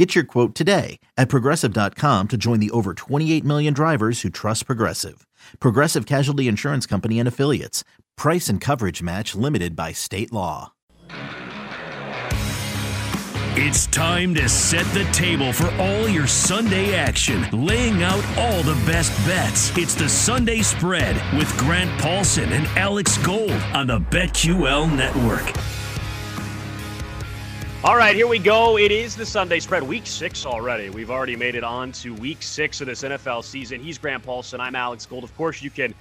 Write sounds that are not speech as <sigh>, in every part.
Get your quote today at progressive.com to join the over 28 million drivers who trust Progressive. Progressive Casualty Insurance Company and Affiliates. Price and coverage match limited by state law. It's time to set the table for all your Sunday action, laying out all the best bets. It's the Sunday spread with Grant Paulsen and Alex Gold on the BetQL network. All right, here we go. It is the Sunday spread, week six already. We've already made it on to week six of this NFL season. He's Grant Paulsen. I'm Alex Gold. Of course, you can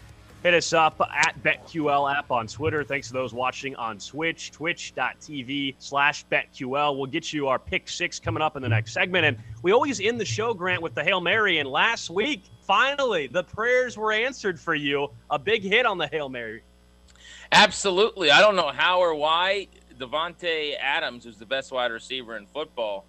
hit us up at BetQL app on Twitter. Thanks to those watching on Twitch, twitch.tv slash BetQL. We'll get you our pick six coming up in the next segment. And we always end the show, Grant, with the Hail Mary. And last week, finally, the prayers were answered for you. A big hit on the Hail Mary. Absolutely. I don't know how or why Davante Adams, who's the best wide receiver in football,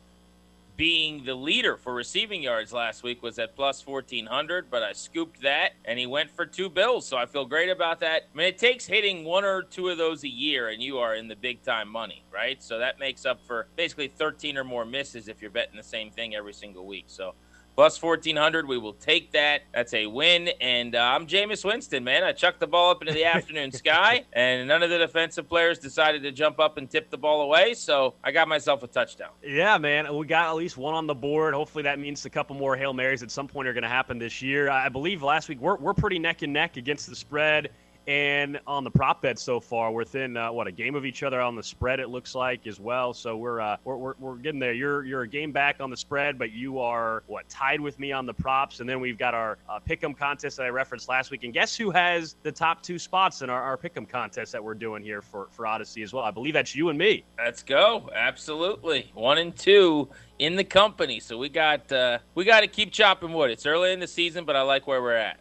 being the leader for receiving yards last week was at plus 1400 but i scooped that and he went for two bills so i feel great about that. I mean it takes hitting one or two of those a year and you are in the big time money right? So that makes up for basically 13 or more misses if you're betting the same thing every single week. So plus 1400 we will take that that's a win and uh, i'm Jameis winston man i chucked the ball up into the <laughs> afternoon sky and none of the defensive players decided to jump up and tip the ball away so i got myself a touchdown Yeah, man. We got at least one on the board. Hopefully, that means a couple more Hail Marys at some point are going to happen this year. I believe last week we're, we're pretty neck and neck against the spread and on the prop bet so far. Within, uh, what, a game of each other on the spread, it looks like, as well. So we're, uh, we're, we're, we're getting there. You're, you're a game back on the spread, but you are, what, tied with me on the props. And then we've got our uh, pick 'em contest that I referenced last week. And guess who has the top two spots in our, our pick 'em contest that we're doing here for, for Audacy as well? I believe that's you and me. Let's go. Absolutely. One and two in the company. So we got uh, we got to keep chopping wood. It's early in the season, but I like where we're at.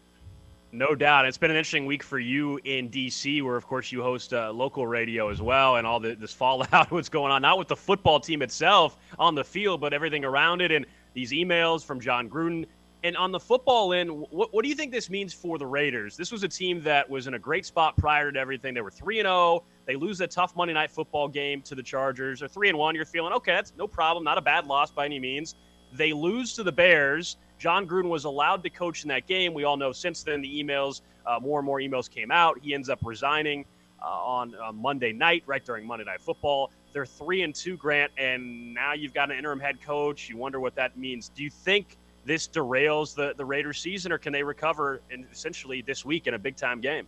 No doubt. It's been an interesting week for you in D.C., where, of course, you host uh, local radio as well, and all the, this <laughs> fallout, what's going on, not with the football team itself on the field, but everything around it, and these emails from John Gruden. And on the football end, what, what do you think this means for the Raiders? This was a team that was in a great spot prior to everything. They were 3 and 0. They lose a tough Monday night football game to the Chargers. They're 3 and 1. You're feeling, okay, that's no problem. Not a bad loss by any means. They lose to the Bears. John Gruden was allowed to coach in that game. We all know since then the emails, uh, more and more emails came out. He ends up resigning uh, on uh, Monday night, right during Monday Night Football. They're three and two, Grant, and now you've got an interim head coach. You wonder what that means. Do you think this derails the the Raiders' season, or can they recover in, essentially this week in a big time game?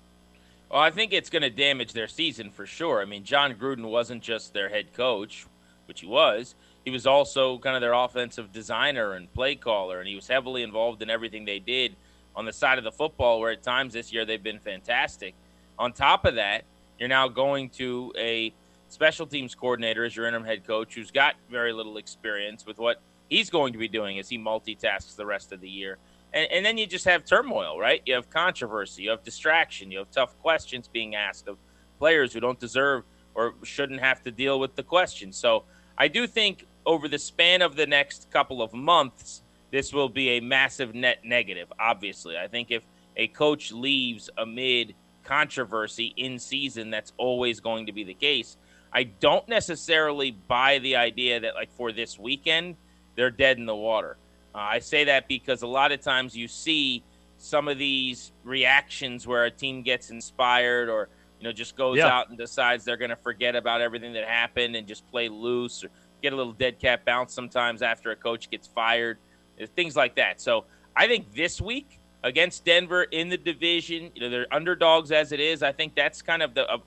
Well, I think it's going to damage their season for sure. I mean, John Gruden wasn't just their head coach, which he was. He was also kind of their offensive designer and play caller, and he was heavily involved in everything they did on the side of the football, where at times this year they've been fantastic. On top of that, you're now going to a special teams coordinator as your interim head coach who's got very little experience with what he's going to be doing as he multitasks the rest of the year. And, and then you just have turmoil, right? You have controversy, you have distraction, you have tough questions being asked of players who don't deserve or shouldn't have to deal with the questions. So I do think over the span of the next couple of months, this will be a massive net negative, obviously. I think if a coach leaves amid controversy in season, that's always going to be the case. I don't necessarily buy the idea that, like, for this weekend, they're dead in the water. Uh, I say that because a lot of times you see some of these reactions where a team gets inspired or, you know, just goes Yeah. out and decides they're going to forget about everything that happened and just play loose or get a little dead cat bounce sometimes after a coach gets fired, uh, things like that. So I think this week against Denver in the division, you know, they're underdogs as it is. I think that's kind of the a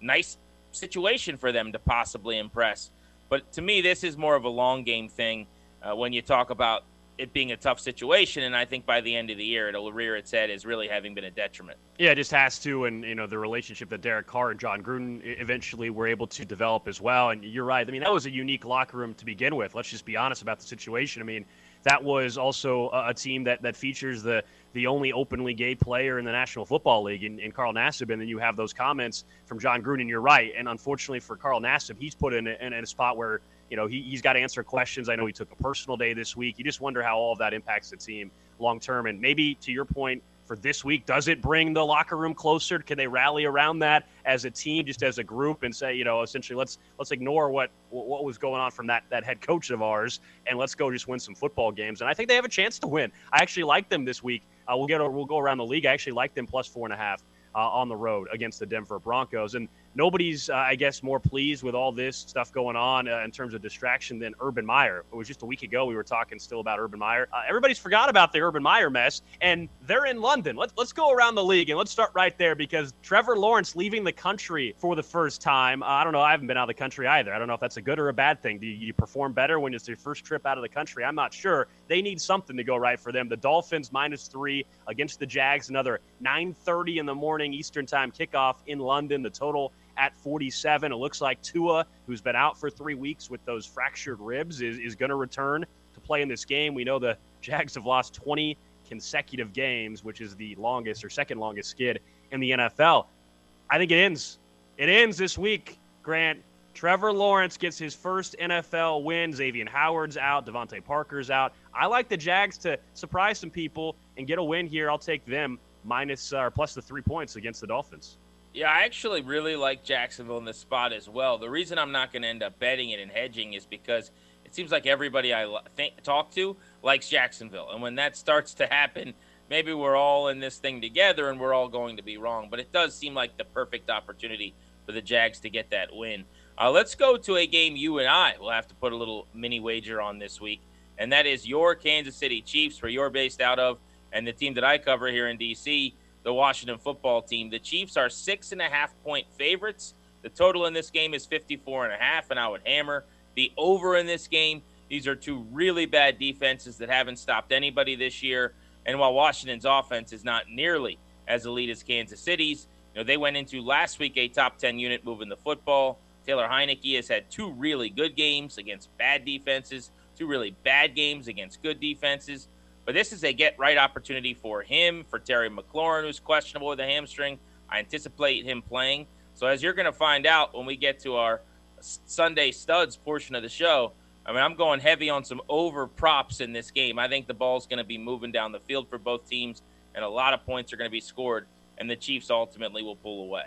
nice situation for them to possibly impress. But to me, this is more of a long game thing uh, when you talk about it being a tough situation. And I think by the end of the year, it'll rear its head as really having been a detriment. Yeah, it just has to, and you know the relationship that Derek Carr and John Gruden eventually were able to develop as well. And you're right. I mean, that was a unique locker room to begin with. Let's just be honest about the situation. I mean, that was also a, a team that that features the the only openly gay player in the National Football League in, in Carl Nassib. And then you have those comments from John Gruden. You're right. And unfortunately for Carl Nassib, he's put in a, in a spot where, you know, he, he's got to answer questions. I know he took a personal day this week. You just wonder how all of that impacts the team long term. And maybe to your point, for this week? Does it bring the locker room closer? Can they rally around that as a team, just as a group, and say, you know, essentially, let's let's ignore what what was going on from that that head coach of ours, and let's go just win some football games. And I think they have a chance to win. I actually like them this week. Uh, we'll get we'll go around the league. I actually like them plus four and a half uh, on the road against the Denver Broncos. And nobody's, uh, I guess, more pleased with all this stuff going on uh, in terms of distraction than Urban Meyer. It was just a week ago we were talking still about Urban Meyer. Uh, everybody's forgot about the Urban Meyer mess, and they're in London. Let's let's go around the league and let's start right there because Trevor Lawrence leaving the country for the first time. Uh, I don't know. I haven't been out of the country either. I don't know if that's a good or a bad thing. Do you, you perform better when it's your first trip out of the country? I'm not sure. They need something to go right for them. The Dolphins minus three against the Jags. Another 9:30 in the morning Eastern Time kickoff in London. The total at 47. It looks like Tua, who's been out for three weeks with those fractured ribs, is, is going to return to play in this game. We know the <laughs> Jags have lost 20 consecutive games, which is the longest or second longest skid in the NFL. I think it ends. It ends this week, Grant. Trevor Lawrence gets his first NFL win. Xavien Howard's out. DeVante Parker's out. I like the Jags to surprise some people and get a win here. I'll take them minus uh, or plus the three points against the Dolphins. Yeah, I actually really like Jacksonville in this spot as well. The reason I'm not going to end up betting it and hedging is because it seems like everybody I think, talk to likes Jacksonville. And when that starts to happen, maybe we're all in this thing together and we're all going to be wrong. But it does seem like the perfect opportunity for the Jags to get that win. Uh, let's go to a game you and I will have to put a little mini wager on this week, and that is your Kansas City Chiefs, where you're based out of, and the team that I cover here in D.C the Washington football team. The Chiefs are six and a half point favorites. The total in this game is 54 and a half, and I would hammer the over in this game. These are two really bad defenses that haven't stopped anybody this year. And while Washington's offense is not nearly as elite as Kansas City's, you know, they went into last week a top 10 unit moving the football. Taylor Heinicke has had two really good games against bad defenses, two really bad games against good defenses. But this is a get right opportunity for him, for Terry McLaurin, who's questionable with a hamstring. I anticipate him playing. So, as you're going to find out when we get to our Sunday studs portion of the show, I mean, I'm going heavy on some over props in this game. I think the ball's going to be moving down the field for both teams, and a lot of points are going to be scored, and the Chiefs ultimately will pull away.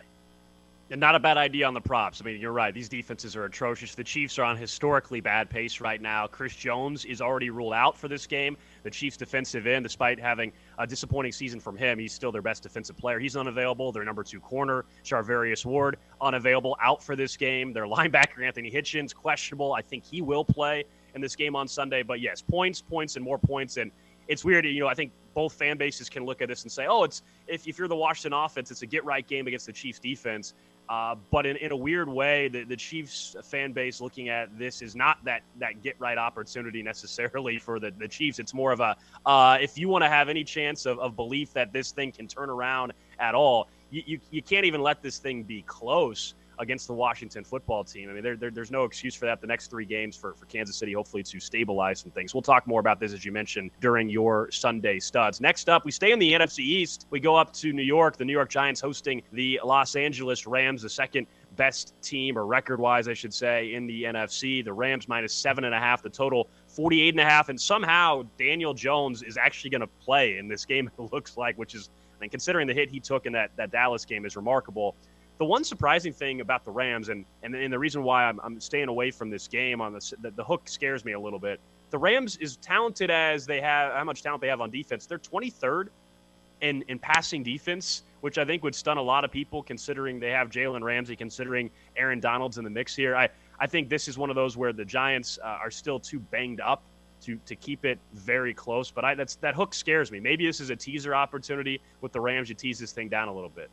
Not a bad idea on the props. I mean, you're right. These defenses are atrocious. The Chiefs are on historically bad pace right now. Chris Jones is already ruled out for this game. The Chiefs' defensive end, despite having a disappointing season from him, he's still their best defensive player. He's unavailable. Their number two corner, Charvarius Ward, unavailable, out for this game. Their <laughs> linebacker, Anthony Hitchens, questionable. I think he will play in this game on Sunday. But yes, points, points, and more points. And it's weird. You know, I think both fan bases can look at this and say, oh, it's if, if you're the Washington offense, it's a get right game against the Chiefs defense. Uh, but in, in a weird way, the, the Chiefs fan base looking at this is not that that get right opportunity necessarily for the, the Chiefs. It's more of a uh, if you want to have any chance of, of belief that this thing can turn around at all, you, you, you can't even let this thing be close against the Washington football team. I mean, there, there, there's no excuse for that. The next three games for, for Kansas City, hopefully, to stabilize some things. We'll talk more about this, as you mentioned, during your Sunday studs. Next up, we stay in the NFC East. We go up to New York, the New York Giants hosting the Los Angeles Rams, the second best team, or record wise, I should say, in the NFC. The Rams minus seven and a half, the total 48 and a half. And somehow Daniel Jones is actually going to play in this game, <laughs> it looks like, which is, I mean, considering the hit he took in that, that Dallas game, is remarkable the one surprising thing about the Rams, and and, and the reason why I'm, I'm staying away from this game on this, the, the hook scares me a little bit. The Rams, as talented as they have, how much talent they have on defense, they're 23rd in in passing defense, which I think would stun a lot of people, considering they have Jalen Ramsey, considering Aaron Donald's in the mix here. I I think this is one of those where the Giants uh, are still too banged up to to keep it very close. But I that's that hook scares me. Maybe this is a teaser opportunity with the Rams. You tease this thing down a little bit.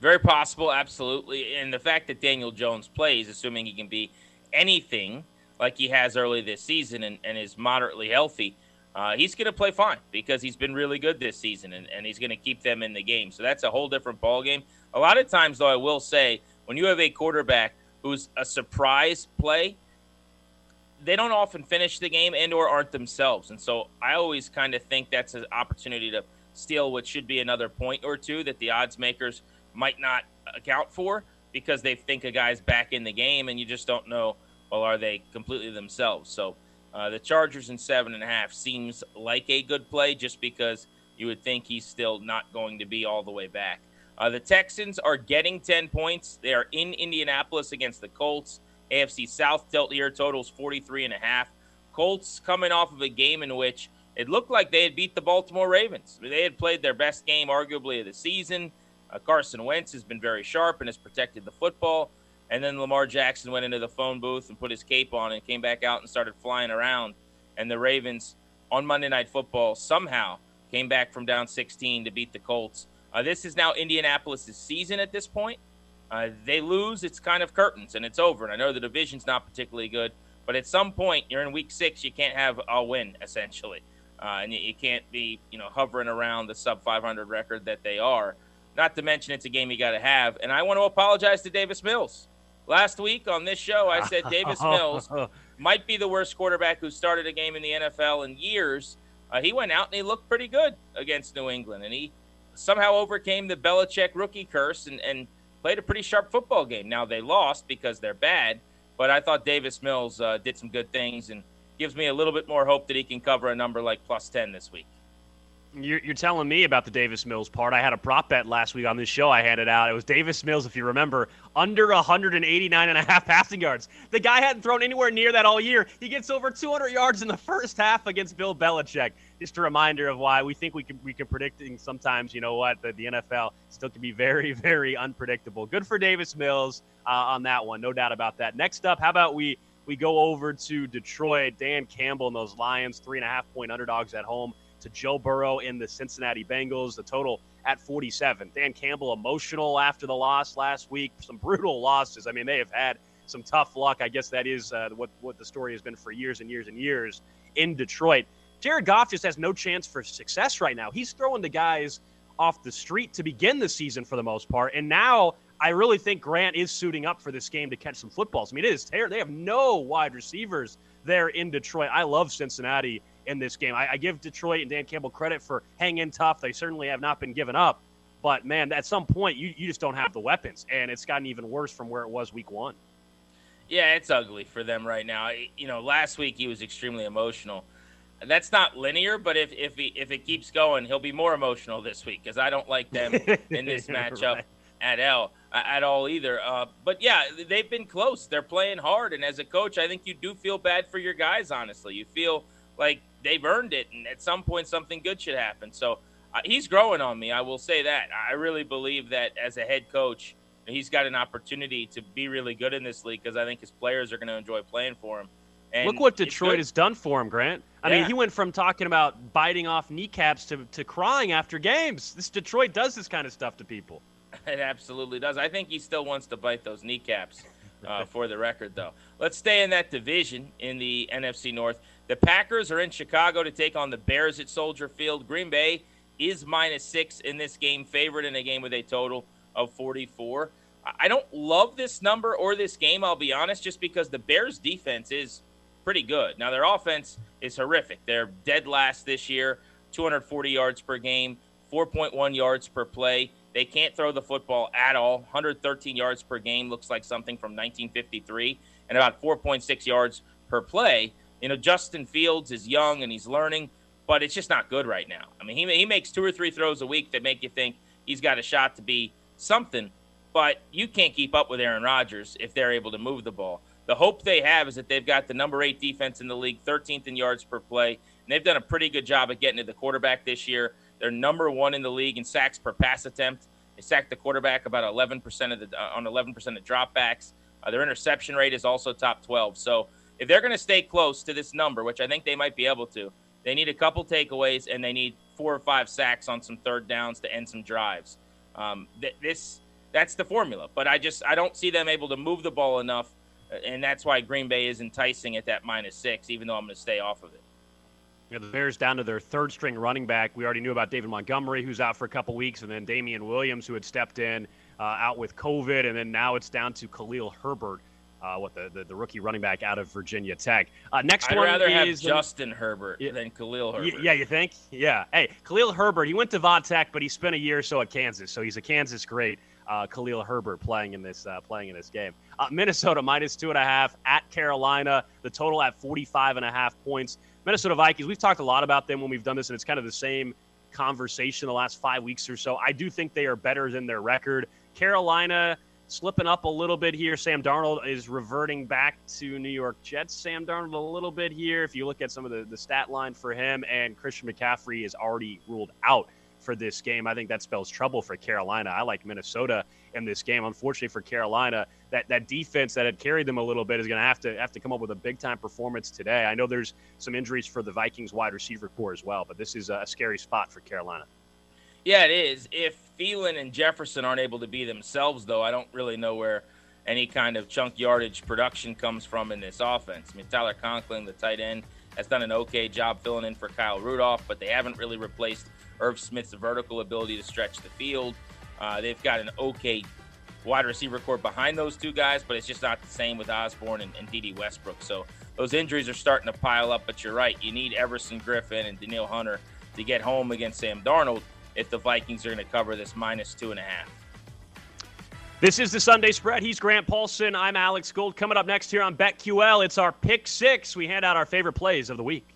Very possible, absolutely. And the fact that Daniel Jones plays, assuming he can be anything like he has early this season and, and is moderately healthy, uh, he's going to play fine because he's been really good this season and, and he's going to keep them in the game. So that's a whole different ball game. A lot of times, though, I will say when you have a quarterback who's a surprise play, they don't often finish the game and or aren't themselves. And so I always kind of think that's an opportunity to steal what should be another point or two that the odds makers might not account for because they think a guy's back in the game, and you just don't know. Well, are they completely themselves? So uh, the Chargers in seven and a half seems like a good play, just because you would think he's still not going to be all the way back. Uh, the Texans are getting 10 points. They are in Indianapolis against the Colts. AFC South tilt here totals 43 and a half. Colts coming off of a game in which it looked like they had beat the Baltimore Ravens. They had played their best game, arguably, of the season. Uh, Carson Wentz has been very sharp and has protected the football. And then Lamar Jackson went into the phone booth and put his cape on and came back out and started flying around. And the Ravens on Monday Night Football somehow came back from down 16 to beat the Colts. Uh, this is now Indianapolis' season at this point. Uh, they lose, it's kind of curtains and it's over. And I know the division's not particularly good, but at some point, you're in week six, you can't have a win, essentially. Uh, and you, you, can't be, you know, hovering around the sub 500 record that they are. Not to mention, it's a game you got to have. And I want to apologize to Davis Mills. Last week on this show, I said <laughs> Davis Mills might be the worst quarterback who started a game in the NFL in years. Uh, he went out and he looked pretty good against New England, and he somehow overcame the Belichick rookie curse and, and played a pretty sharp football game. Now they lost because they're bad, but I thought Davis Mills uh, did some good things and gives me a little bit more hope that he can cover a number like plus 10 this week. You're, you're, telling me about the Davis Mills part. I had a prop bet last week on this show I handed out. It was Davis Mills, if you remember, under 189 and a half passing yards. The guy hadn't thrown anywhere near that all year. He gets over 200 yards in the first half against Bill Belichick. Just a reminder of why we think we can we can predict sometimes. You know what? The, the NFL still can be very <laughs> very unpredictable. Good for Davis Mills uh, on that one, no doubt about that. Next up, how about we we go over to Detroit? Dan Campbell and those Lions, three and a half point underdogs at home to Joe Burrow in the Cincinnati Bengals. The total at 47. Dan Campbell emotional after the loss last week. Some brutal losses. I mean, they have had some tough luck. I guess that is uh, what what the story has been for years and years and years in Detroit. Jared Goff just has no chance for success right now. He's throwing the guys off the street to begin the season for the most part, and now I really think Grant is suiting up for this game to catch some footballs. I mean, it is terrible. They have no wide receivers there in Detroit. I love Cincinnati in this game. I, I give Detroit and Dan Campbell credit for hanging tough. They certainly have not been given up. But man, at some point, you, you just don't have the weapons, and it's gotten even worse from where it was week one. Yeah, it's ugly for them right now. You know, last week he was extremely emotional. That's not linear, but if if he, if it keeps going, he'll be more emotional this week because I don't like them in this <laughs> matchup right. at all at all either. Uh, but yeah, they've been close. They're playing hard, and as a coach, I think you do feel bad for your guys. Honestly, you feel like they've earned it, and at some point something good should happen. So uh, he's growing on me. I will say that. I really believe that as a head coach, he's got an opportunity to be really good in this league because I think his players are going to enjoy playing for him. And Look what Detroit has done for him, Grant. I yeah. mean, he went from talking about biting off kneecaps to, to crying after games. This Detroit does this kind of stuff to people. <laughs> It absolutely does. I think he still wants to bite those kneecaps. Uh, <laughs> for the record, though, let's stay in that division in the NFC North. The Packers are in Chicago to take on the Bears at Soldier Field. Green Bay is minus six in this game, favored in a game with a total of 44. I don't love this number or this game, I'll be honest, just because the Bears' defense is pretty good. Now, their offense is horrific. They're dead last this year, 240 yards per game, 4.1 yards per play. They can't throw the football at all. 113 yards per game looks like something from 1953, and about 4.6 yards per play. You know, Justin Fields is young and he's learning, but it's just not good right now. I mean, he, he makes two or three throws a week that make you think he's got a shot to be something, but you can't keep up with Aaron Rodgers if they're able to move the ball. The hope they have is that they've got the number eight defense in the league, 13th in yards per play, and they've done a pretty good job of getting to the quarterback this year. They're number one in the league in sacks per pass attempt. They sacked the quarterback about 11% of the uh, on 11% of dropbacks. Uh, their interception rate is also top 12. So if they're going to stay close to this number, which I think they might be able to, they need a couple takeaways and they need four or five sacks on some third downs to end some drives. Um, th- this that's the formula. But I just I don't see them able to move the ball enough, uh, and that's why Green Bay is enticing at that minus six, even though I'm going to stay off of it. Yeah, the Bears down to their third string running back. We already knew about David Montgomery, who's out for a couple weeks, and then Damien Williams, who had stepped in uh, out with COVID, and then now it's down to Khalil Herbert uh, what the, the, the rookie running back out of Virginia Tech. Uh, next I'd one rather have is Justin Herbert Yeah. than Khalil Herbert. Yeah, you think? Yeah. Hey, Khalil Herbert. He went to Va Tech, but he spent a year or so at Kansas, so he's a Kansas great. Uh, Khalil Herbert playing in this uh, playing in this game. Uh, Minnesota minus two and a half at Carolina. The total at 45 and a half points. Minnesota Vikings. We've talked a lot about them when we've done this, and it's kind of the same conversation the last five weeks or so. I do think they are better than their record. Carolina slipping up a little bit here. Sam Darnold is reverting back to New York Jets. Sam Darnold a little bit here. If you look at some of the, the stat line for him, and Christian McCaffrey is already ruled out for this game. I think that spells trouble for Carolina. I like Minnesota in this game. Unfortunately for Carolina, that, that defense that had carried them a little bit is going to have to have to come up with a big time performance today. I know there's some injuries for the Vikings wide receiver corps as well, but this is a scary spot for Carolina. Yeah, it is. If Thielen and Jefferson aren't able to be themselves, though, I don't really know where any kind of chunk yardage production comes from in this offense. I mean, Tyler Conklin, the tight end, has done an okay job filling in for Kyle Rudolph, but they haven't really replaced Irv Smith's vertical ability to stretch the field. Uh, they've got an okay wide receiver corps behind those two guys, but it's just not the same with Osborn and, and Dede Westbrook. So those injuries are starting to pile up, but you're right. You need Everson Griffen and Danielle Hunter to get home against Sam Darnold if the Vikings are going to cover this minus two and a half. This is the Sunday spread. He's Grant Paulsen. I'm Alex Gold. Coming up next here on BetQL, it's our pick six. We hand out our favorite plays of the week.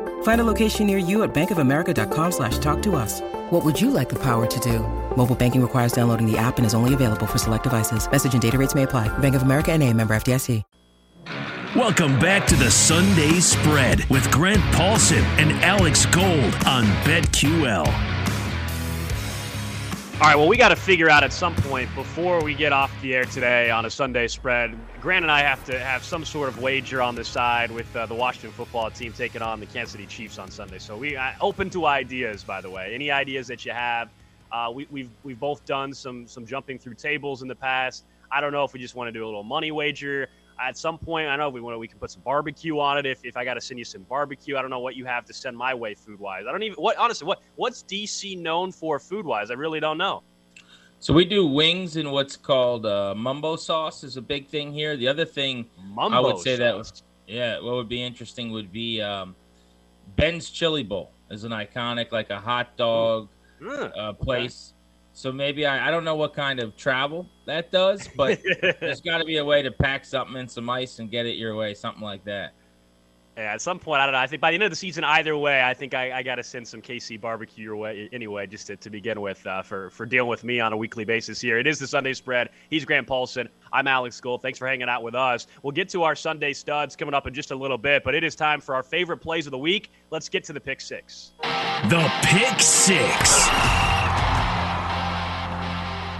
Find a location near you at bankofamerica.com slash talk to us. What would you like the power to do? Mobile banking requires downloading the app and is only available for select devices. Message and data rates may apply. Bank of America and a member FDIC. Welcome back to the Sunday Spread with Grant Paulsen and Alex Gold on BetQL. All right, well, we got to figure out at some point before we get off the air today on a Sunday spread. Grant and I have to have some sort of wager on the side with uh, the Washington football team taking on the Kansas City Chiefs on Sunday. So we uh, open to ideas, by the way. Any ideas that you have? Uh, we, we've we've both done some some jumping through tables in the past. I don't know if we just want to do a little money wager at some point. I know we want we can put some barbecue on it. If, if I got to send you some barbecue, I don't know what you have to send my way food wise. I don't even what honestly what what's DC known for food wise. I really don't know. So we do wings and what's called uh, mumbo sauce is a big thing here. The other thing Mumbo I would say that sauce. was yeah, what would be interesting would be um, Ben's Chili Bowl is an iconic like a hot dog Mm, uh, place. So maybe I, I don't know what kind of travel that does, but <laughs> there's got to be a way to pack something in some ice and get it your way, something like that. Yeah, at some point, I don't know. I think by the end of the season, either way, I think I, I got to send some KC barbecue your way anyway, just to, to begin with, uh, for, for dealing with me on a weekly basis here. It is the Sunday spread. He's Grant Paulsen. I'm Alex Gold. Thanks for hanging out with us. We'll get to our Sunday studs coming up in just a little bit, but it is time for our favorite plays of the week. Let's get to the pick six. The Pick Six.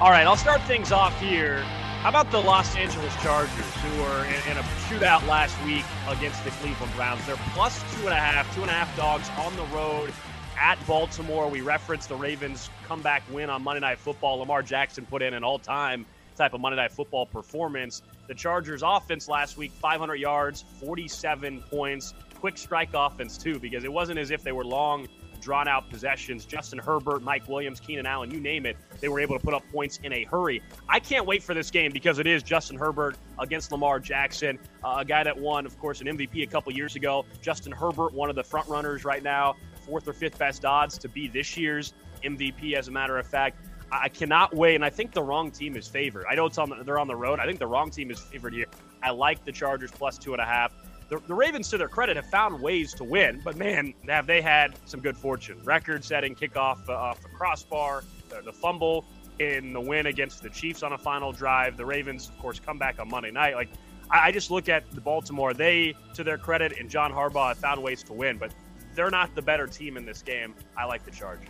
All right, I'll start things off here. How about the Los Angeles Chargers, who were in, in a shootout last week against the Cleveland Browns? They're plus two and a half, two and a half dogs on the road at Baltimore. We referenced the Ravens' comeback win on Monday Night Football. Lamar Jackson put in an all-time type of Monday Night Football performance. The Chargers' offense last week, 500 yards, 47 points, quick strike offense too, because it wasn't as if they were long drawn out possessions. Justin Herbert, Mike Williams, Keenan Allen, you name it, they were able to put up points in a hurry. I can't wait for this game because it is Justin Herbert against Lamar Jackson, uh, a guy that won, of course, an MVP a couple years ago. Justin Herbert, one of the front runners right now, fourth or fifth best odds to be this year's MVP, as a matter of fact. I cannot wait, and I think the wrong team is favored. I know it's on the, they're on the road. I think the wrong team is favored here. I like the Chargers plus two and a half. The, the Ravens, to their credit, have found ways to win, but man, have they had some good fortune. Record setting kickoff uh, off the crossbar, the, the fumble in the win against the Chiefs on a final drive. The Ravens, of course, come back on Monday night. Like, I, I just look at the Baltimore. They, to their credit, and John Harbaugh have found ways to win, but they're not the better team in this game. I like the Chargers.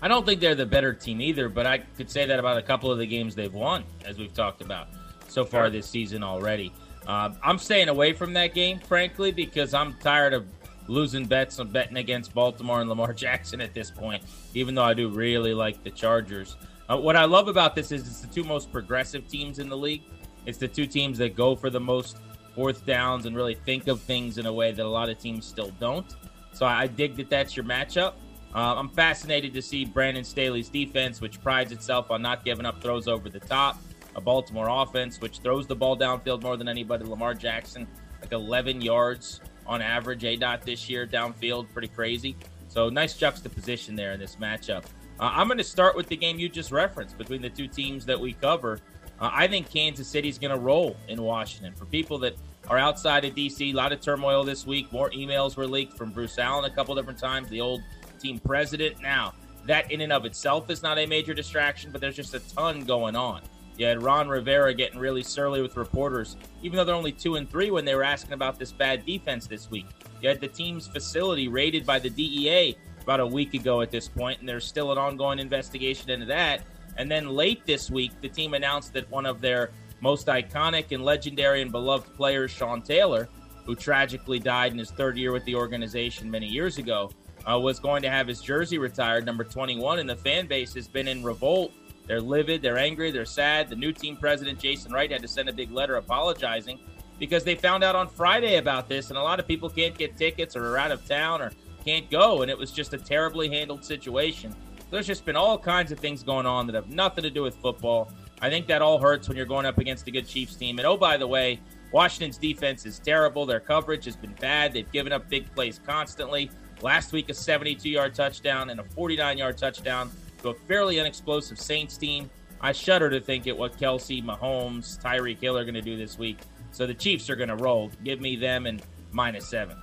I don't think they're the better team either, but I could say that about a couple of the games they've won, as we've talked about so far this season already. Um, I'm staying away from that game, frankly, because I'm tired of losing bets on betting against Baltimore and Lamar <laughs> Jackson at this point, even though I do really like the Chargers. Uh, what I love about this is it's the two most progressive teams in the league. It's the two teams that go for the most fourth downs and really think of things in a way that a lot of teams still don't. So I dig that that's your matchup. Uh, I'm fascinated to see Brandon Staley's defense, which prides itself on not giving up throws over the top. A Baltimore offense, which throws the ball downfield more than anybody. Lamar Jackson, like 11 yards on average, A dot this year downfield, pretty crazy. So nice juxtaposition there in this matchup. Uh, I'm going to start with the game you just referenced between the two teams that we cover. Uh, I think Kansas City's going to roll in Washington. For people that are outside of DC, a lot of turmoil this week. More emails were leaked from Bruce Allen a couple different times. The old team president. Now, that in and of itself is not a major distraction, but there's just a ton going on. You had Ron Rivera getting really surly with reporters, even though they're only two and three when they were asking about this bad defense this week. You had the team's facility raided by the DEA about a week ago at this point, and there's still an ongoing investigation into that. And then late this week, the team announced that one of their most iconic and legendary and beloved players, Sean Taylor, who tragically died in his third year with the organization many years ago, uh, was going to have his jersey retired, number 21, and the fan base has been in revolt. They're livid, they're angry, they're sad. The new team president, Jason Wright, had to send a big letter apologizing because they found out on Friday about this, and a lot of people can't get tickets or are out of town or can't go, and it was just a terribly handled situation. There's just been all kinds of things going on that have nothing to do with football. I think that all hurts when you're going up against a good Chiefs team. And oh, by the way, Washington's defense is terrible. Their coverage has been bad. They've given up big plays constantly. Last week, a 72 yard touchdown and a 49 yard touchdown to a fairly unexplosive Saints team. I shudder to think at what Kelce, Mahomes, Tyreek Hill are going to do this week. So the Chiefs are going to roll. Give me them and minus seven.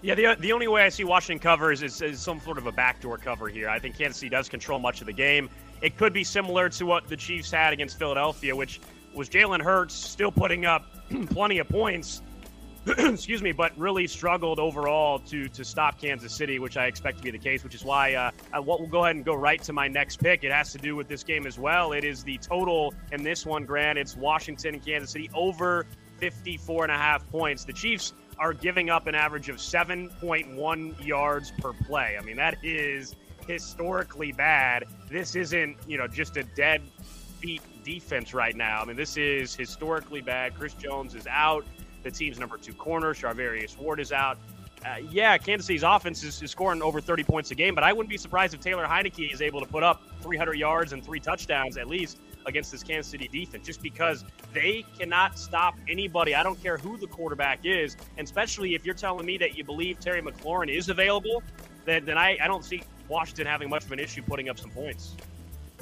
Yeah, the, the only way I see Washington covers is, is some sort of a backdoor cover here. I think Kansas City does control much of the game. It could be similar to what the Chiefs had against Philadelphia, which was Jalen Hurts still putting up <clears throat> plenty of points <clears throat> excuse me, but really struggled overall to to stop Kansas City, which I expect to be the case. Which is why uh, I, we'll go ahead and go right to my next pick. It has to do with this game as well. It is the total in this one, Grant. It's Washington and Kansas City over 54 and a half points. The Chiefs are giving up an average of 7.1 yards per play. I mean, that is historically bad. This isn't, you know, just a dead beat defense right now. I mean, this is historically bad. Chris Jones is out the team's number two corner. Charvarius Ward is out. Uh, yeah, Kansas City's offense is, is, scoring over 30 points a game, but I wouldn't be surprised if Taylor Heinicke is able to put up 300 yards and three touchdowns at least against this Kansas City defense, just because they cannot stop anybody. I don't care who the quarterback is, and especially if you're telling me that you believe Terry McLaurin is available, then, then I, I don't see Washington having much of an issue putting up some points.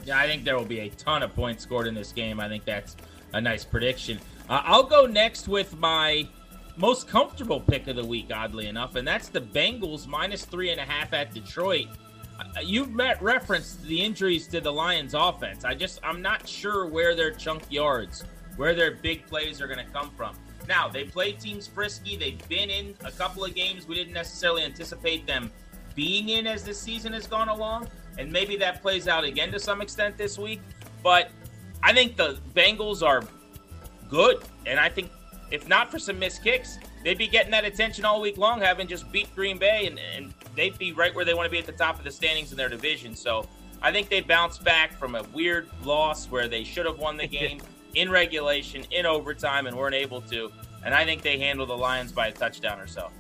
Yeah, I think there will be a ton of points scored in this game. I think that's a nice prediction. Uh, I'll go next with my most comfortable pick of the week, oddly enough, and that's the Bengals minus three and a half at Detroit. Uh, you've met referenced the injuries to the Lions offense. I just I'm not sure where their chunk yards, where their big plays are going to come from. Now they play teams frisky. They've been in a couple of games we didn't necessarily anticipate them being in as this season has gone along, and maybe that plays out again to some extent this week. But I think the Bengals are good. And I think if not for some missed kicks, they'd be getting that attention all week long, having just beat Green Bay, and, and they'd be right where they want to be at the top of the standings in their division. So I think they bounced back from a weird loss where they should have won the <laughs> game in regulation, in overtime, and weren't able to. And I think they handle the Lions by a touchdown or so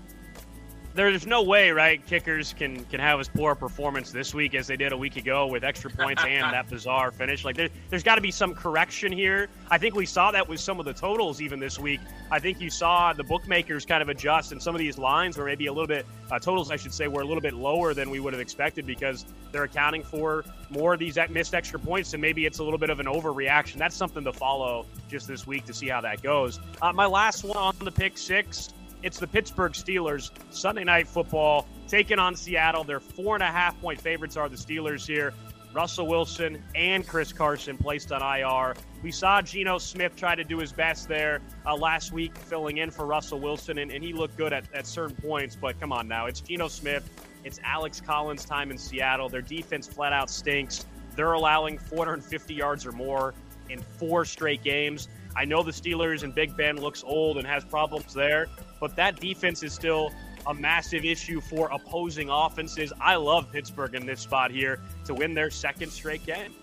there's no way, right? Kickers can can have as poor a performance this week as they did a week ago with extra points and that <laughs> bizarre finish. Like there, has got to be some correction here. I think we saw that with some of the totals even this week. I think you saw the bookmakers kind of adjust, and some of these lines were maybe a little bit uh, totals, I should say, were a little bit lower than we would have expected because they're accounting for more of these missed extra points, and maybe it's a little bit of an overreaction. That's something to follow just this week to see how that goes. Uh, my last one on the pick six. It's the Pittsburgh Steelers Sunday night football taking on Seattle. Their four and a half point favorites are the Steelers here. Russell Wilson and Chris Carson placed on IR. We saw Geno Smith try to do his best there uh, last week, filling in for Russell Wilson, and, and he looked good at, at certain points. But come on now, it's Geno Smith, it's Alex Collins' time in Seattle. Their defense flat out stinks. They're allowing 450 yards or more in four straight games. I know the Steelers and Big Ben looks old and has problems there, but that defense is still a massive issue for opposing offenses. I love Pittsburgh in this spot here to win their second straight game.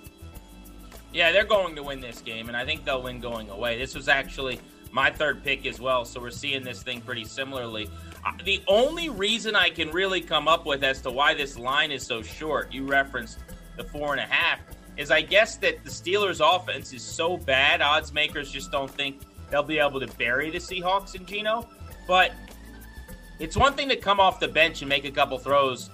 Yeah, they're going to win this game, and I think they'll win going away. This was actually my third pick as well, so we're seeing this thing pretty similarly. Uh, the only reason I can really come up with as to why this line is so short, you referenced the four and a half, is I guess that the Steelers' offense is so bad, odds makers just don't think they'll be able to bury the Seahawks and Geno. But it's one thing to come off the bench and make a couple throws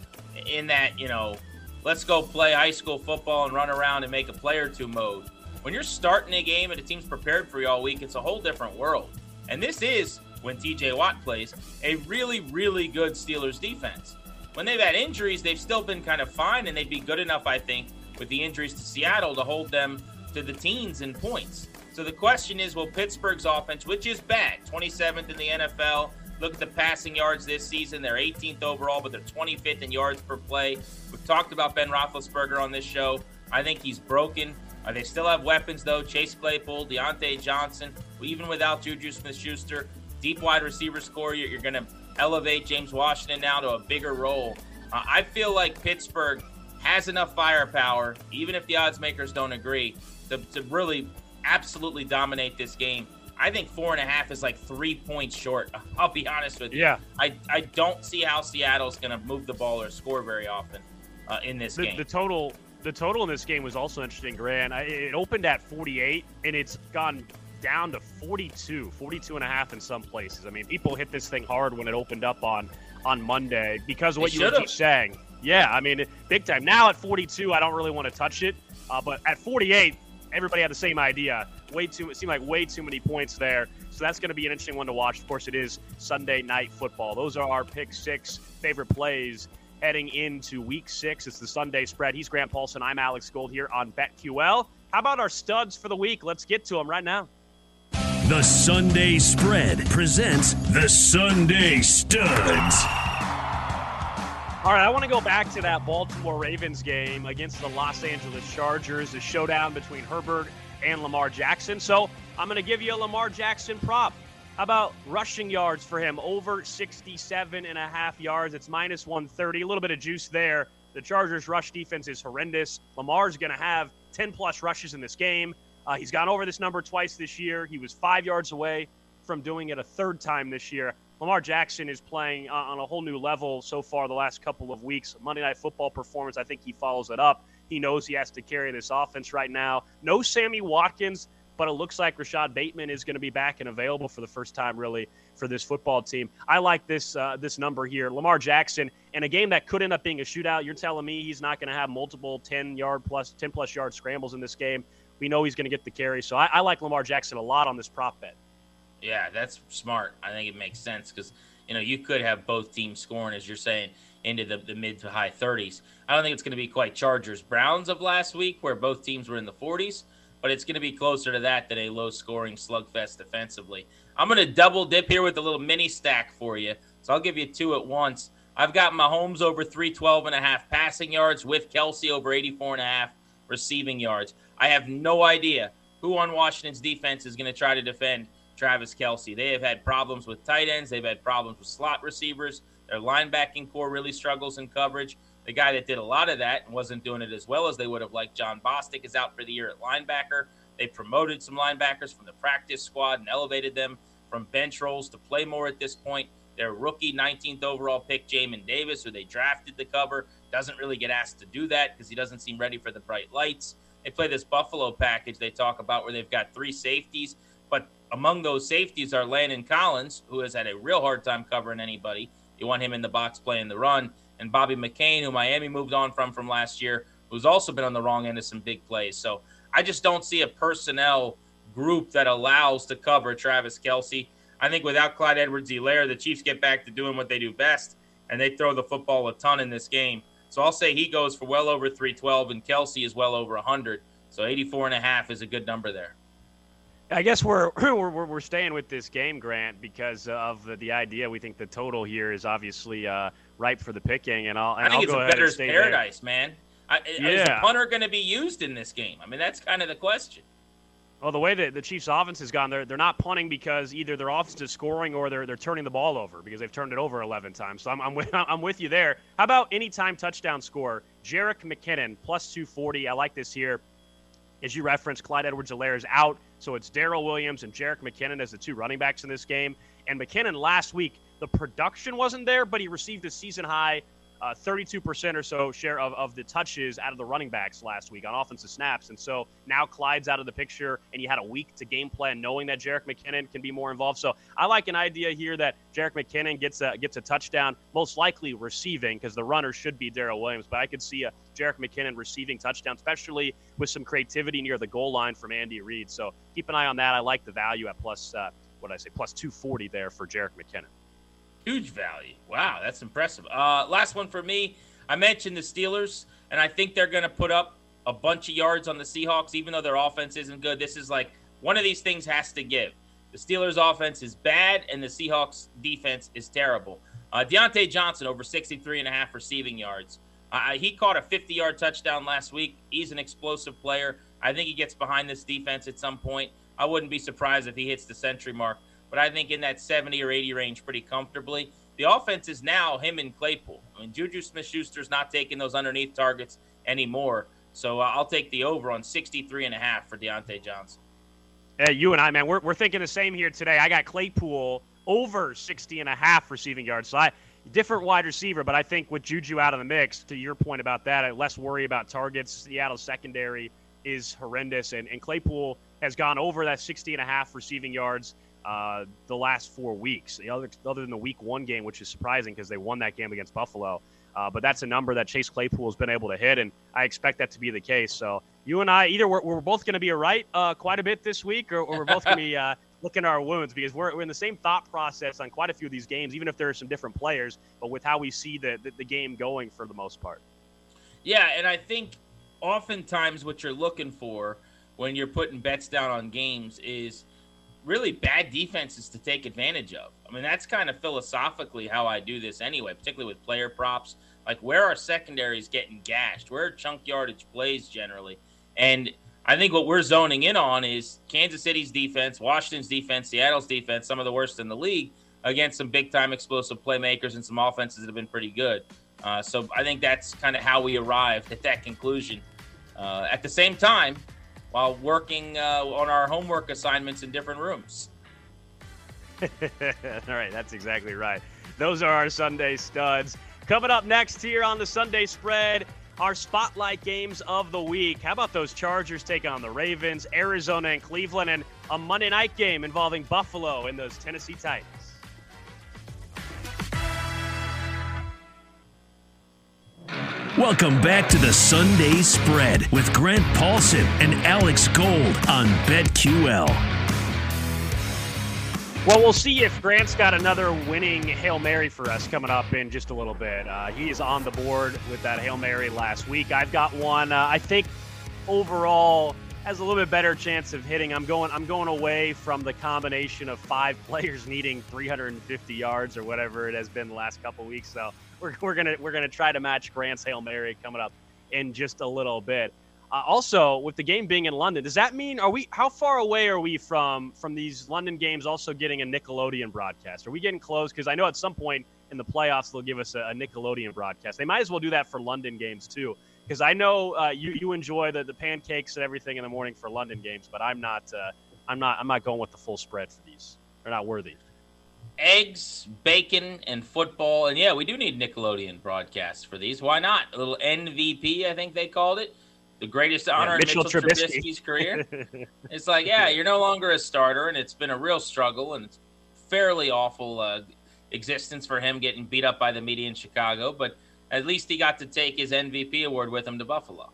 in that, you know, let's go play high school football and run around and make a play or two mode. When you're starting a game and the team's prepared for you all week, it's a whole different world. And this is, when TJ Watt plays, a really, really good Steelers defense. When they've had injuries, they've still been kind of fine, and they'd be good enough, I think, with the injuries to Seattle to hold them to the teens in points. So the question is will Pittsburgh's offense, which is bad, 27th in the NFL, Look at the passing yards this season. They're 18th overall, but they're 25th in yards per play. We've talked about Ben Roethlisberger on this show. I think he's broken. Uh, they still have weapons, though. Chase Claypool, Diontae Johnson. Even without Juju Smith Schuster, deep wide receiver score, you're, you're going to elevate James Washington now to a bigger role. Uh, I feel like Pittsburgh has enough firepower, even if the odds makers don't agree, to, to really absolutely dominate this game. I think four and a half is like three points short. <laughs> I'll be honest with you. Yeah. I, I don't see how Seattle's going to move the ball or score very often uh, in this the, game. The total the total in this game was also interesting, Grant. It opened at 48 and it's gone down to 42, 42 and a half in some places. I mean, people hit this thing hard when it opened up on on Monday because of what you were just saying. Yeah, I mean, big time. Now at 42, I don't really want to touch it, uh, but at 48, everybody had the same idea. Way too, it seemed like way too many points there. So that's going to be an interesting one to watch. Of course, it is Sunday night football. Those are our pick six favorite plays heading into week six. It's the Sunday spread. He's Grant Paulsen. I'm Alex Gold here on BetQL. How about our studs for the week? Let's get to them right now. The Sunday Spread presents the Sunday Studs. All right, I want to go back to that Baltimore Ravens game against the Los Angeles Chargers, the showdown between Herbert and Lamar Jackson. So I'm going to give you a Lamar Jackson prop. How about rushing yards for him? Over 67 and a half yards. It's minus 130. A little bit of juice there. The Chargers' rush defense is horrendous. Lamar's going to have 10 plus rushes in this game. Uh, he's gone over this number twice this year. He was five yards away from doing it a third time this year. Lamar Jackson is playing uh, on a whole new level so far the last couple of weeks. Monday Night Football performance, I think he follows it up. He knows he has to carry this offense right now. No Sammy Watkins, but it looks like Rashod Bateman is going to be back and available for the first time, really, for this football team. I like this uh, this number here. Lamar Jackson in a game that could end up being a shootout. You're telling me he's not going to have multiple 10 yard plus 10 plus yard scrambles in this game. We know he's going to get the carry, so I, I like Lamar Jackson a lot on this prop bet. Yeah, that's smart. I think it makes sense because you know you could have both teams scoring, as you're saying, into the, the mid to high 30s. I don't think it's going to be quite Chargers Browns of last week, where both teams were in the 40s, but it's going to be closer to that than a low scoring slugfest defensively. I'm going to double dip here with a little mini stack for you, so I'll give you two at once. I've got Mahomes over 312 and a half passing yards with Kelce over 84 and a half receiving yards. I have no idea who on Washington's defense is going to try to defend Travis Kelce. They have had problems with tight ends. They've had problems with slot receivers. Their linebacking corps really struggles in coverage. The guy that did a lot of that and wasn't doing it as well as they would have liked, Jon Bostic, is out for the year at linebacker. They promoted some linebackers from the practice squad and elevated them from bench roles to play more at this point. Their rookie 19th overall pick, Jamin Davis, who they drafted to cover, doesn't really get asked to do that because he doesn't seem ready for the bright lights. They play this Buffalo package they talk about where they've got three safeties, but among those safeties are Landon Collins, who has had a real hard time covering anybody. You want him in the box playing the run, and Bobby McCain, who Miami moved on from from last year, who's also been on the wrong end of some big plays. So I just don't see a personnel group that allows to cover Travis Kelce. I think without Clyde Edwards-Helaire, the Chiefs get back to doing what they do best and they throw the football a ton in this game. So I'll say he goes for well over 312, and Kelce is well over 100. So 84 and a half is a good number there. I guess <clears throat> we're, we're we're staying with this game, Grant, because of the, the idea. We think the total here is obviously uh, ripe for the picking, and I'll. And I think I'll it's a bettor's paradise, there. man. I, yeah. Is the punter going to be used in this game? I mean, that's kind of the question. Well, the way that the Chiefs' offense has gone, they're, they're not punting because either their offense is scoring or they're, they're turning the ball over because they've turned it over 11 times. So I'm, I'm, <laughs> with, I'm with you there. How about anytime touchdown score? Jerick McKinnon, plus 240. I like this here. As you referenced, Clyde Edwards-Helaire is out. So it's Darrel Williams and Jerick McKinnon as the two running backs in this game. And McKinnon last week, the production wasn't there, but he received a season high uh, 32% or so share of, of the touches out of the running backs last week on offensive snaps. And so now Clyde's out of the picture, and you had a week to game plan knowing that Jerick McKinnon can be more involved. So I like an idea here that Jerick McKinnon gets a, gets a touchdown, most likely receiving, because the runner should be Darrel Williams. But I could see a Jerick McKinnon receiving touchdown, especially with some creativity near the goal line from Andy Reid. So keep an eye on that. I like the value at plus, uh, what I say, plus 240 there for Jerick McKinnon. Huge value. Wow, that's impressive. Uh, last one for me. I mentioned the Steelers, and I think they're going to put up a bunch of yards on the Seahawks, even though their offense isn't good. This is like one of these things has to give. The Steelers' offense is bad, and the Seahawks' defense is terrible. Uh, Diontae Johnson over 63 and a half receiving yards. Uh, he caught a 50 yard touchdown last week. He's an explosive player. I think he gets behind this defense at some point. I wouldn't be surprised if he hits the century mark but I think in that 70 or 80 range pretty comfortably. The offense is now him and Claypool. I mean, Juju Smith Schuster's not taking those underneath targets anymore. So uh, I'll take the over on 63 and a half for Diontae Johnson. Hey, you and I, man, we're, we're thinking the same here today. I got Claypool over 60 and a half receiving yards. So I different wide receiver, but I think with Juju out of the mix, to your point about that, less worry about targets. Seattle secondary is horrendous, and, and Claypool has gone over that 60 and a half receiving yards uh, the last four weeks, other, other than the week one game, which is surprising because they won that game against Buffalo. Uh, but that's a number that Chase Claypool has been able to hit, and I expect that to be the case. So you and I, either we're, we're both going to be right uh, quite a bit this week, or, or we're both going to be at our wounds because we're, we're in the same thought process on quite a few of these games, even if there are some different players, but with how we see the, the, the game going for the most part. Yeah, and I think oftentimes what you're looking for when you're putting bets down on games is – really bad defenses to take advantage of. I mean, that's kind of philosophically how I do this anyway, particularly with player props. Like, where are secondaries getting gashed? Where are chunk yardage plays generally? And I think what we're zoning in on is Kansas City's defense, Washington's defense, Seattle's defense, some of the worst in the league, against some big time explosive playmakers and some offenses that have been pretty good. Uh, so I think that's kind of how we arrived at that conclusion. Uh, at the same time, while working uh, on our homework assignments in different rooms. <laughs> All right, that's exactly right. Those are our Sunday studs. Coming up next here on the Sunday spread, our spotlight games of the week. How about those Chargers take on the Ravens, Arizona and Cleveland, and a Monday night game involving Buffalo and those Tennessee Titans? Welcome back to the Sunday Spread with Grant Paulsen and Alex Gold on BetQL. Well, we'll see if Grant's got another winning Hail Mary for us coming up in just a little bit. Uh, he is on the board with that Hail Mary last week. I've got one. Uh, I think overall has a little bit better chance of hitting. I'm going. I'm going away from the combination of five <laughs> players needing 350 yards or whatever it has been the last couple weeks. So we're, we're gonna we're gonna try to match Grant's hail mary coming up in just a little bit. Uh, also, with the game being in London, does that mean are we how far away are we from from these London games also getting a Nickelodeon broadcast? Are we getting close? Because I know at some point in the playoffs they'll give us a, a Nickelodeon broadcast. They might as well do that for London games too, because I know uh, you you enjoy the, the pancakes and everything in the morning for London games, but I'm not uh, I'm not I'm not going with the full spread for these. They're not worthy eggs, bacon, and football. And yeah, we do need Nickelodeon broadcasts for these. Why not? A little MVP, I think they called it. The greatest honor yeah, Mitchell in Mitchell Trubisky. Trubisky's career. <laughs> it's like, yeah, you're no longer a starter, and it's been a real struggle, and it's fairly awful uh, existence for him getting beat up by the media in Chicago. But at least he got to take his MVP award with him to Buffalo.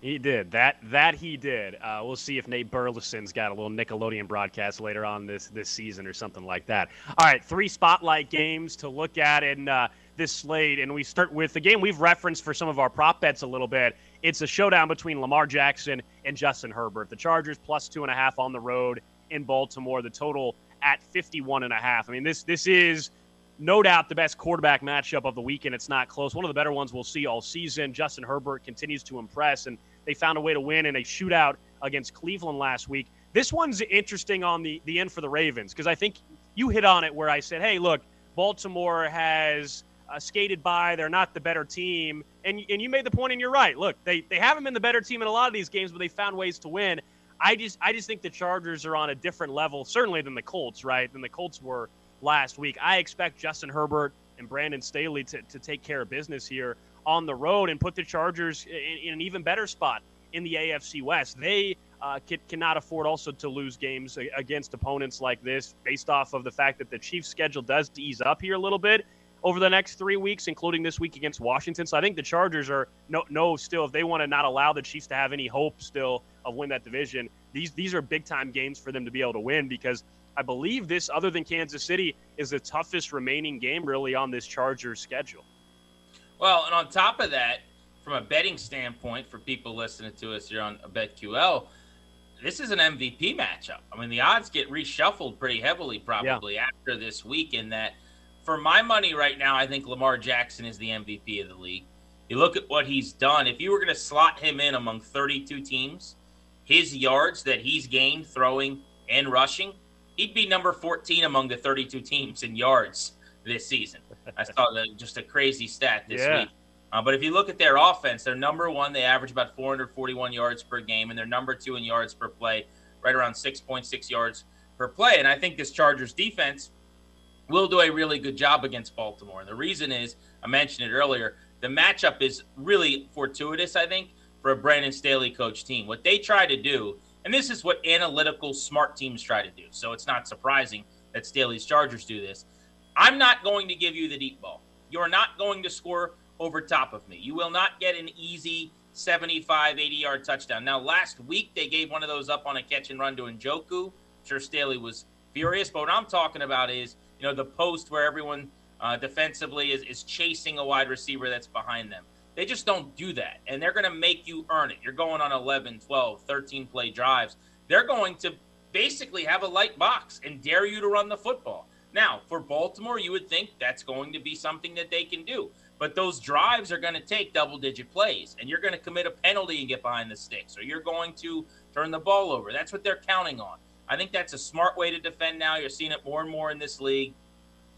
He did that. That he did. Uh, we'll see if Nate Burleson's got a little Nickelodeon broadcast later on this this season or something like that. All right, three spotlight games to look at in uh, this slate, and we start with the game we've referenced for some of our prop bets a little bit. It's a showdown between Lamar Jackson and Justin Herbert. The Chargers plus two and a half on the road in Baltimore. The total at 51 and a half. I mean, this this is no doubt the best quarterback matchup of the weekend. It's not close. One of the better ones we'll see all season. Justin Herbert continues to impress, and they found a way to win in a shootout against Cleveland last week. This one's interesting on the, the end for the Ravens because I think you hit on it where I said, hey, look, Baltimore has uh, skated by. They're not the better team. And, and you made the point, and you're right. Look, they, they haven't been the better team in a lot of these games, but they found ways to win. I just I just think the Chargers are on a different level, certainly than the Colts, right? Than the Colts were last week. I expect Justin Herbert and Brandon Staley to, to take care of business here on the road and put the Chargers in, in an even better spot in the AFC West. They uh, can, cannot afford also to lose games against opponents like this based off of the fact that the Chiefs' schedule does ease up here a little bit over the next three weeks, including this week against Washington. So I think the Chargers are no, no still if they want to not allow the Chiefs to have any hope still of win that division. These these are big time games for them to be able to win because I believe this, other than Kansas City, is the toughest remaining game really on this Chargers schedule. Well, and on top of that, from a betting standpoint, for people listening to us here on BetQL, this is an MVP matchup. I mean, the odds get reshuffled pretty heavily probably yeah. after this week. In that, for my money right now, I think Lamar Jackson is the MVP of the league. You look at what he's done. If you were going to slot him in among 32 teams, his yards that he's gained throwing and rushing, he'd be number 14 among the 32 teams in yards this season. I saw the, just a crazy stat this yeah. week. Uh, but if you look at their offense, they're number one. They average about 441 yards per game, and they're number two in yards per play, right around 6.6 yards per play. And I think this Chargers defense will do a really good job against Baltimore. And the reason is, I mentioned it earlier, the matchup is really fortuitous, I think, for a Brandon Staley coach team. What they try to do, and this is what analytical, smart teams try to do. So it's not surprising that Staley's Chargers do this. I'm not going to give you the deep ball. You're not going to score over top of me. You will not get an easy 75, 80 yard touchdown. Now, last week they gave one of those up on a catch and run to Njoku. I'm sure Staley was furious, but what I'm talking about is, you know, the post where everyone uh, defensively is, is chasing a wide receiver that's behind them. They just don't do that. And they're going to make you earn it. You're going on 11, 12, 13 play drives. They're going to basically have a light box and dare you to run the football. Now, for Baltimore, you would think that's going to be something that they can do. But those drives are going to take double digit plays, and you're going to commit a penalty and get behind the sticks, or you're going to turn the ball over. That's what they're counting on. I think that's a smart way to defend now. You're seeing it more and more in this league,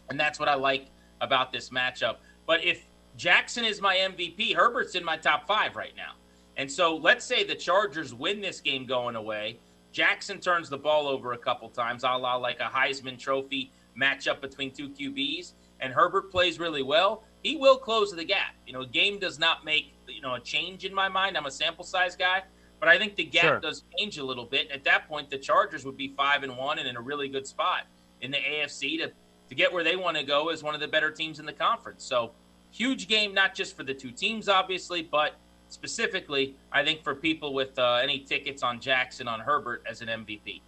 and that's what I like about this matchup. But if Jackson is my MVP, Herbert's in my top five right now. And so let's say the Chargers win this game going away. Jackson turns the ball over a couple times, a la like a Heisman Trophy matchup between two QBs, and Herbert plays really well, he will close the gap. You know, game does not make you know a change in my mind. I'm a sample size guy, but I think the gap sure. does change a little bit. At that point, the Chargers would be five and one and in a really good spot in the AFC to to get where they want to go as one of the better teams in the conference. So huge game, not just for the two teams, obviously, but specifically, I think for people with uh, any tickets on Jackson on Herbert as an MVP.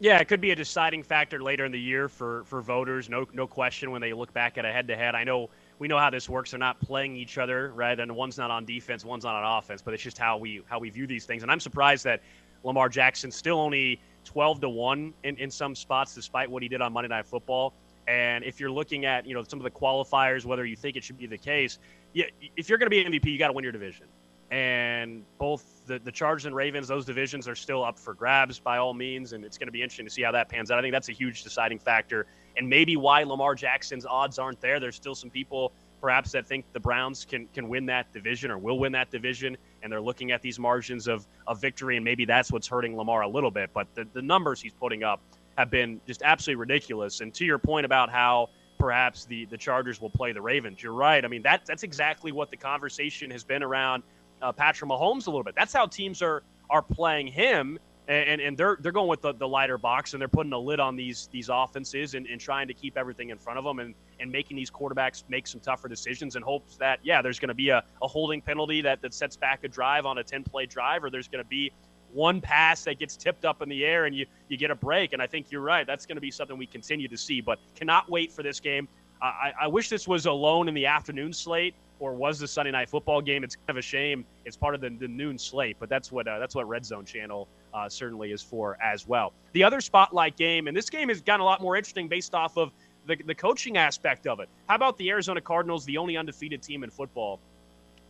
Yeah, it could be a deciding factor later in the year for for voters. No, no question. When they look back at a head-to-head, I know we know how this works. They're not playing each other, right? And one's not on defense, one's not on offense. But it's just how we how we view these things. And I'm surprised that Lamar Jackson still only 12 to one in, in some spots, despite what he did on Monday Night Football. And if you're looking at you know some of the qualifiers, whether you think it should be the case, yeah, if you're going to be MVP, you got to win your division and both the, the Chargers and Ravens, those divisions are still up for grabs by all means, and it's going to be interesting to see how that pans out. I think that's a huge deciding factor, and maybe why Lamar Jackson's odds aren't there. There's still some people perhaps that think the Browns can can win that division or will win that division, and they're looking at these margins of, of victory, and maybe that's what's hurting Lamar a little bit. But the, the numbers he's putting up have been just absolutely ridiculous. And to your point about how perhaps the, the Chargers will play the Ravens, you're right. I mean, that, that's exactly what the conversation has been around – uh, Patrick Mahomes a little bit. That's how teams are are playing him. And, and they're they're going with the, the lighter box and they're putting a lid on these these offenses and, and trying to keep everything in front of them and, and making these quarterbacks make some tougher decisions in hopes that yeah there's going to be a, a holding penalty that, that sets back a drive on a 10 play drive or there's going to be one pass that gets tipped up in the air and you you get a break and I think you're right that's going to be something we continue to see but cannot wait for this game I, I wish this was alone in the afternoon slate or was the Sunday night football game. It's kind of a shame. It's part of the, the noon slate, but that's what uh, that's what Red Zone Channel uh, certainly is for as well. The other spotlight game, and this game has gotten a lot more interesting based off of the, the coaching aspect of it. How about the Arizona Cardinals, the only undefeated team in football,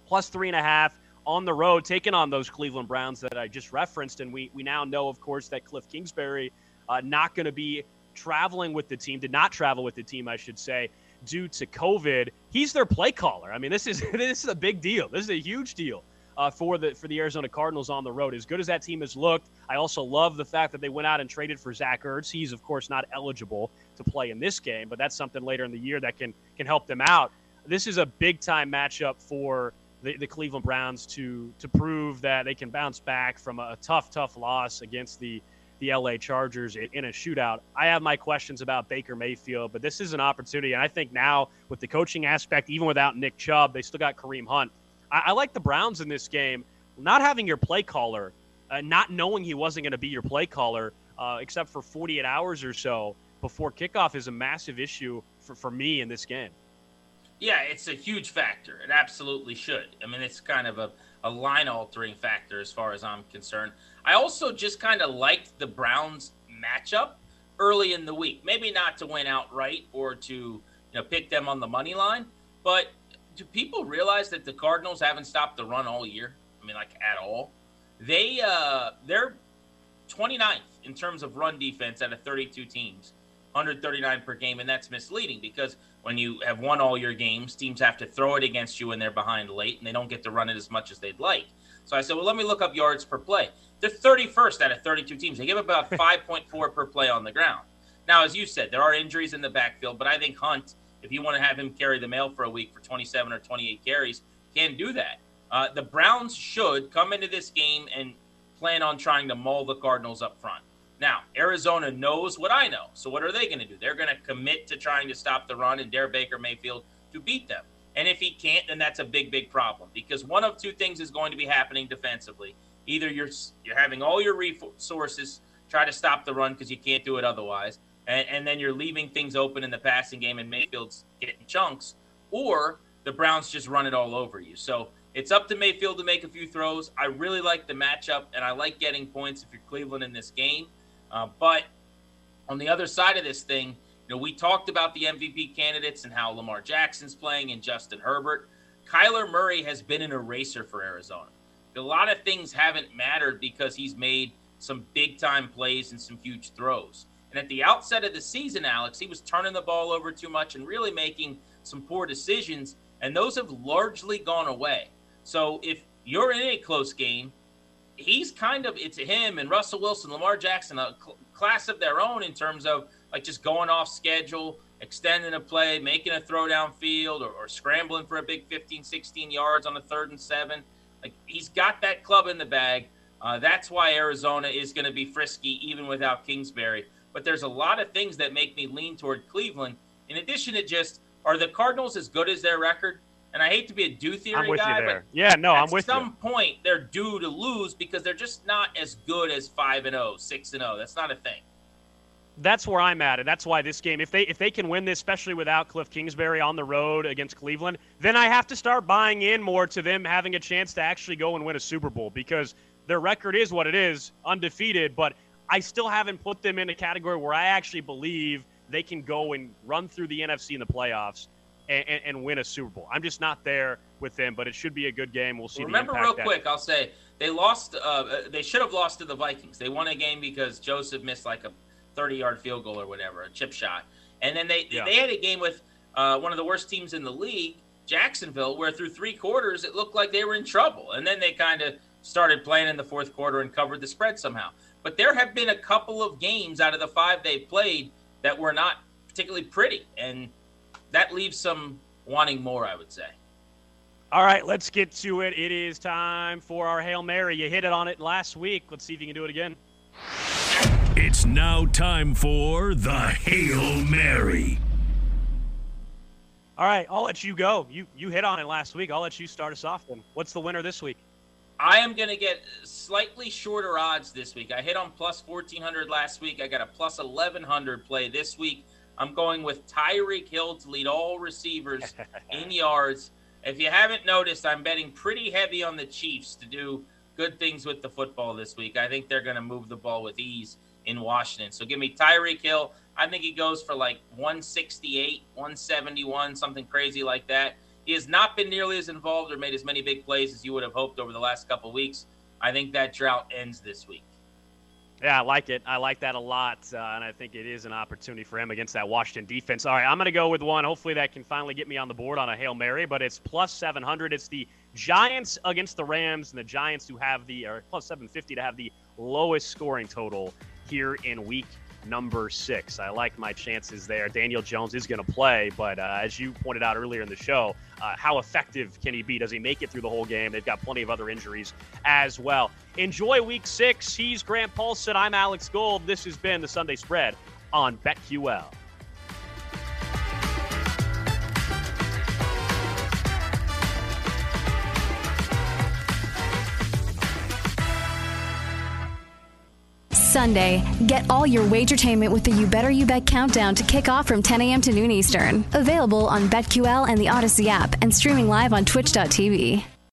plus three and a half on the road, taking on those Cleveland Browns that I just referenced, and we we now know, of course, that Cliff Kingsbury uh, not going to be traveling with the team, did not travel with the team, I should say, due to COVID. He's their play caller. I mean, this is <laughs> this is a big deal. This is a huge deal uh, for the for the Arizona Cardinals on the road. As good as that team has looked, I also love the fact that they went out and traded for Zach Ertz. He's of course not eligible to play in this game, but that's something later in the year that can can help them out. This is a big time matchup for the, the Cleveland Browns to to prove that they can bounce back from a tough tough loss against the the LA Chargers in a shootout. I have my questions about Baker Mayfield, but this is an opportunity. And I think now, with the coaching aspect, even without Nick Chubb, they still got Kareem Hunt. I, I like the Browns in this game. Not having your play caller, uh, not knowing he wasn't going to be your play caller, uh, except for 48 hours or so before kickoff, is a massive issue for, for me in this game. Yeah, it's a huge factor. It absolutely should. I mean, it's kind of a, a line altering factor as far as I'm concerned. I also just kind of liked the Browns matchup early in the week. Maybe not to win outright or to you know pick them on the money line, but do people realize that the Cardinals haven't stopped the run all year? I mean, like at all. They uh, they're 29th in terms of run defense out of 32 teams, 139 per game, and that's misleading because when you have won all your games, teams have to throw it against you when they're behind late, and they don't get to run it as much as they'd like. So I said, well, let me look up yards per play. They're 31st out of 32 teams. They give about <laughs> 5.4 per play on the ground. Now, as you said, there are injuries in the backfield, but I think Hunt if you want to have him carry the mail for a week for 27 or 28 carries, can do that. Uh, the Browns should come into this game and plan on trying to maul the Cardinals up front. Now, Arizona knows what I know. So, what are they going to do? They're going to commit to trying to stop the run and dare Baker Mayfield to beat them. And if he can't, then that's a big, big problem because one of two things is going to be happening defensively. Either you're you're having all your resources try to stop the run because you can't do it otherwise, and, and then you're leaving things open in the passing game and Mayfield's getting chunks, or the Browns just run it all over you. So it's up to Mayfield to make a few throws. I really like the matchup, and I like getting points if you're Cleveland in this game. Uh, but on the other side of this thing, you know, we talked about the MVP candidates and how Lamar Jackson's playing and Justin Herbert. Kyler Murray has been an eraser for Arizona. A lot of things haven't mattered because he's made some big time plays and some huge throws. And at the outset of the season, Alex, he was turning the ball over too much and really making some poor decisions, and those have largely gone away. So if you're in a close game, he's kind of it's him and Russell Wilson, Lamar Jackson, a cl- class of their own in terms of like just going off schedule, extending a play, making a throw downfield, or, or scrambling for a big 15, 16 yards on a third and seven. Like he's got that club in the bag. Uh, that's why Arizona is going to be frisky even without Kingsbury but there's a lot of things that make me lean toward Cleveland. In addition to just, are the Cardinals as good as their record? And I hate to be a due theory guy, but yeah, no, I'm with you. At some point, they're due to lose because they're just not as good as five and 0, 6 and zero. That's not a thing. That's where I'm at, and that's why this game, if they if they can win this, especially without Cliff Kingsbury on the road against Cleveland, then I have to start buying in more to them having a chance to actually go and win a Super Bowl because their record is what it is, undefeated. But I still haven't put them in a category where I actually believe they can go and run through the NFC in the playoffs and, and, and win a Super Bowl. I'm just not there with them, but it should be a good game. We'll see. Remember, real quick, I'll say they lost. Uh, they should have lost to the Vikings. They won a game because Joseph missed like a 30-yard field goal or whatever, a chip shot, and then they yeah. they had a game with uh, one of the worst teams in the league, Jacksonville, where through three quarters it looked like they were in trouble, and then they kind of started playing in the fourth quarter and covered the spread somehow. But there have been a couple of games out of the five they've played that were not particularly pretty, and that leaves some wanting more, I would say. All right, let's get to it. It is time for our Hail Mary. You hit it on it last week. Let's see if you can do it again. It's now time for the Hail Mary. All right, I'll let you go. You you hit on it last week. I'll let you start us off then. What's the winner this week? I am going to get slightly shorter odds this week. I hit on plus 1400 last week. I got a plus 1100 play this week. I'm going with Tyreek Hill to lead all receivers <laughs> in yards. If you haven't noticed, I'm betting pretty heavy on the Chiefs to do good things with the football this week. I think they're going to move the ball with ease in Washington. So give me Tyreek Hill. I think he goes for like 168, 171, something crazy like that. He has not been nearly as involved or made as many big plays as you would have hoped over the last couple weeks. I think that drought ends this week. Yeah, I like it. I like that a lot, uh, and I think it is an opportunity for him against that Washington defense. All right, I'm going to go with one. Hopefully, that can finally get me on the board on a hail mary. But it's plus 700. It's the Giants against the Rams, and the Giants who have the or plus 750 to have the lowest scoring total here in Week number six. I like my chances there. Daniel Jones is going to play, but uh, as you pointed out earlier in the show, uh, how effective can he be? Does he make it through the whole game? They've got plenty of other injuries as well. Enjoy week six. He's Grant Paulsen. I'm Alex Gold. This has been the Sunday Spread on BetQL. Sunday. Get all your wagertainment with the You Better You Bet countdown to kick off from 10 a.m. to noon Eastern. Available on BetQL and the Audacy app and streaming live on twitch.tv.